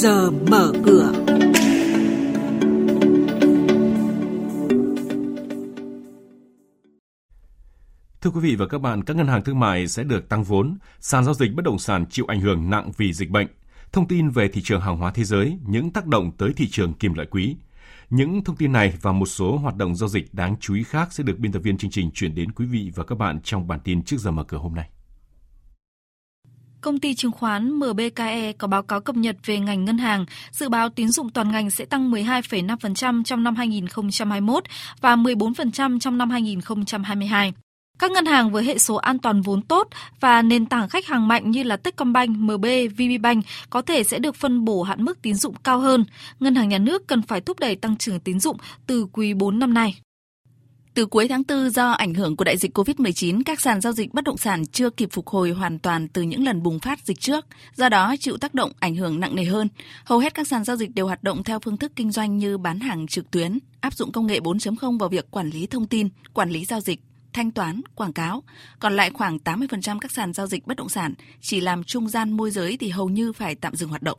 giờ mở cửa. Thưa quý vị và các bạn, các ngân hàng thương mại sẽ được tăng vốn, sàn giao dịch bất động sản chịu ảnh hưởng nặng vì dịch bệnh. Thông tin về thị trường hàng hóa thế giới, những tác động tới thị trường kim loại quý. Những thông tin này và một số hoạt động giao dịch đáng chú ý khác sẽ được biên tập viên chương trình chuyển đến quý vị và các bạn trong bản tin trước giờ mở cửa hôm nay. Công ty chứng khoán MBKE có báo cáo cập nhật về ngành ngân hàng, dự báo tín dụng toàn ngành sẽ tăng 12,5% trong năm 2021 và 14% trong năm 2022. Các ngân hàng với hệ số an toàn vốn tốt và nền tảng khách hàng mạnh như là Techcombank, MB, VPBank có thể sẽ được phân bổ hạn mức tín dụng cao hơn. Ngân hàng nhà nước cần phải thúc đẩy tăng trưởng tín dụng từ quý 4 năm nay. Từ cuối tháng 4 do ảnh hưởng của đại dịch COVID-19, các sàn giao dịch bất động sản chưa kịp phục hồi hoàn toàn từ những lần bùng phát dịch trước, do đó chịu tác động ảnh hưởng nặng nề hơn. Hầu hết các sàn giao dịch đều hoạt động theo phương thức kinh doanh như bán hàng trực tuyến, áp dụng công nghệ 4.0 vào việc quản lý thông tin, quản lý giao dịch, thanh toán, quảng cáo. Còn lại khoảng 80% các sàn giao dịch bất động sản chỉ làm trung gian môi giới thì hầu như phải tạm dừng hoạt động.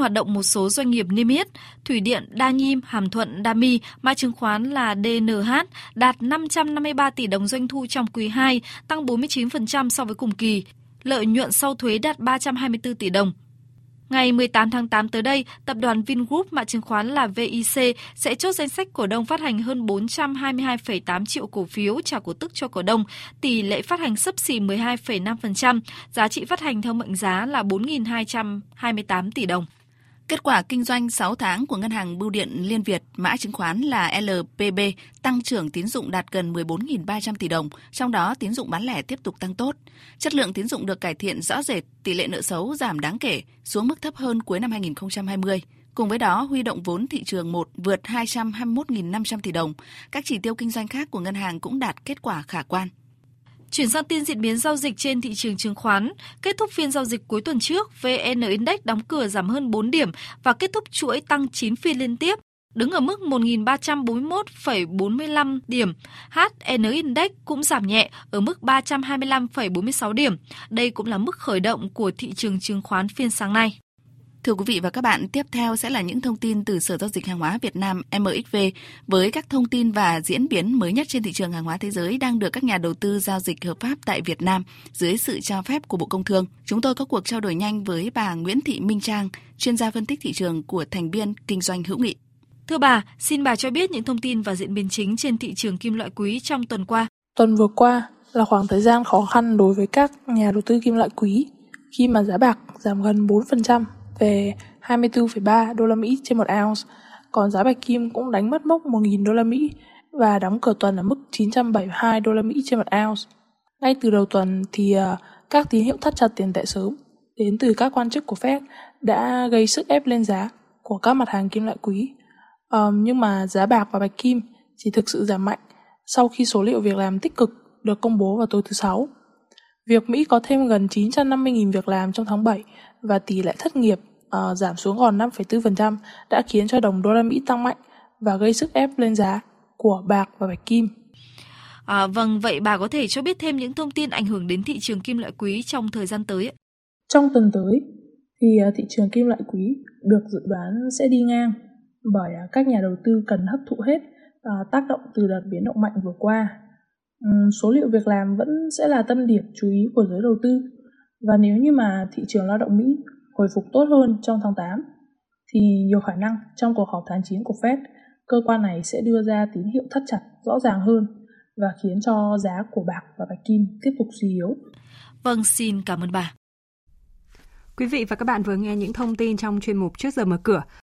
Hoạt động một số doanh nghiệp niêm yết, Thủy điện Đa Nhiêm, Hàm Thuận, Đa Mi, mã chứng khoán là DNH đạt 553 tỷ đồng doanh thu trong quý 2, tăng 49% so với cùng kỳ. Lợi nhuận sau thuế đạt 324 tỷ đồng, Ngày 18 tháng 8 tới đây, tập đoàn Vingroup mã chứng khoán là VIC sẽ chốt danh sách cổ đông phát hành hơn 422,8 triệu cổ phiếu trả cổ tức cho cổ đông, tỷ lệ phát hành sấp xỉ 12,5%, giá trị phát hành theo mệnh giá là 4.228 tỷ đồng. Kết quả kinh doanh 6 tháng của Ngân hàng Bưu điện Liên Việt, mã chứng khoán là LPB, tăng trưởng tín dụng đạt gần 14.300 tỷ đồng, trong đó tín dụng bán lẻ tiếp tục tăng tốt. Chất lượng tín dụng được cải thiện rõ rệt, tỷ lệ nợ xấu giảm đáng kể, xuống mức thấp hơn cuối năm 2020. Cùng với đó, huy động vốn thị trường 1 vượt 221.500 tỷ đồng. Các chỉ tiêu kinh doanh khác của ngân hàng cũng đạt kết quả khả quan. Chuyển sang tin diễn biến giao dịch trên thị trường chứng khoán. Kết thúc phiên giao dịch cuối tuần trước, VN Index đóng cửa giảm hơn 4 điểm và kết thúc chuỗi tăng 9 phiên liên tiếp đứng ở mức 1.341,45 điểm. HN Index cũng giảm nhẹ ở mức 325,46 điểm. Đây cũng là mức khởi động của thị trường chứng khoán phiên sáng nay. Thưa quý vị và các bạn, tiếp theo sẽ là những thông tin từ Sở Giao dịch Hàng hóa Việt Nam MXV với các thông tin và diễn biến mới nhất trên thị trường hàng hóa thế giới đang được các nhà đầu tư giao dịch hợp pháp tại Việt Nam dưới sự cho phép của Bộ Công Thương. Chúng tôi có cuộc trao đổi nhanh với bà Nguyễn Thị Minh Trang, chuyên gia phân tích thị trường của thành viên kinh doanh hữu nghị. Thưa bà, xin bà cho biết những thông tin và diễn biến chính trên thị trường kim loại quý trong tuần qua. Tuần vừa qua là khoảng thời gian khó khăn đối với các nhà đầu tư kim loại quý khi mà giá bạc giảm gần 4% về 24,3 đô la Mỹ trên một ounce, còn giá bạch kim cũng đánh mất mốc 1.000 đô la Mỹ và đóng cửa tuần ở mức 972 đô la Mỹ trên một ounce. Ngay từ đầu tuần thì à, các tín hiệu thắt chặt tiền tệ sớm đến từ các quan chức của Fed đã gây sức ép lên giá của các mặt hàng kim loại quý. Um, nhưng mà giá bạc và bạch kim chỉ thực sự giảm mạnh sau khi số liệu việc làm tích cực được công bố vào tối thứ Sáu. Việc Mỹ có thêm gần 950.000 việc làm trong tháng 7 và tỷ lệ thất nghiệp uh, giảm xuống còn 5,4% đã khiến cho đồng đô la Mỹ tăng mạnh và gây sức ép lên giá của bạc và bạch kim. À, vâng, vậy bà có thể cho biết thêm những thông tin ảnh hưởng đến thị trường kim loại quý trong thời gian tới? Trong tuần tới thì uh, thị trường kim loại quý được dự đoán sẽ đi ngang bởi uh, các nhà đầu tư cần hấp thụ hết tác động từ đợt biến động mạnh vừa qua. Số liệu việc làm vẫn sẽ là tâm điểm chú ý của giới đầu tư và nếu như mà thị trường lao động Mỹ hồi phục tốt hơn trong tháng 8 thì nhiều khả năng trong cuộc họp tháng 9 của Fed, cơ quan này sẽ đưa ra tín hiệu thắt chặt rõ ràng hơn và khiến cho giá của bạc và bạch kim tiếp tục suy yếu. Vâng, xin cảm ơn bà. Quý vị và các bạn vừa nghe những thông tin trong chuyên mục Trước giờ mở cửa.